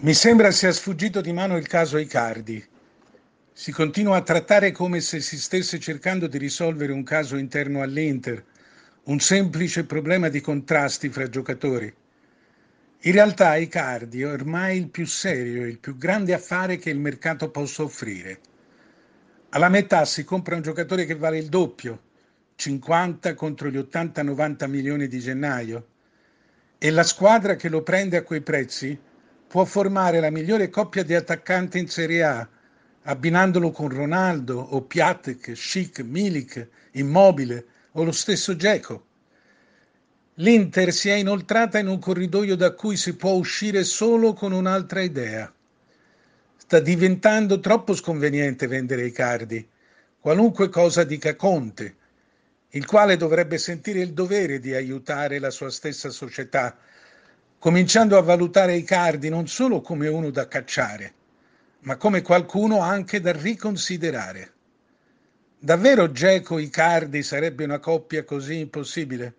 Mi sembra sia sfuggito di mano il caso Icardi. Si continua a trattare come se si stesse cercando di risolvere un caso interno all'Inter, un semplice problema di contrasti fra giocatori. In realtà Icardi è ormai il più serio, il più grande affare che il mercato possa offrire. Alla metà si compra un giocatore che vale il doppio, 50 contro gli 80-90 milioni di gennaio, e la squadra che lo prende a quei prezzi può formare la migliore coppia di attaccanti in Serie A, abbinandolo con Ronaldo o Piatek, Schick, Milik, Immobile o lo stesso Geco. L'Inter si è inoltrata in un corridoio da cui si può uscire solo con un'altra idea. Sta diventando troppo sconveniente vendere i cardi, qualunque cosa dica Conte, il quale dovrebbe sentire il dovere di aiutare la sua stessa società cominciando a valutare Icardi non solo come uno da cacciare, ma come qualcuno anche da riconsiderare. Davvero Geco Icardi sarebbe una coppia così impossibile?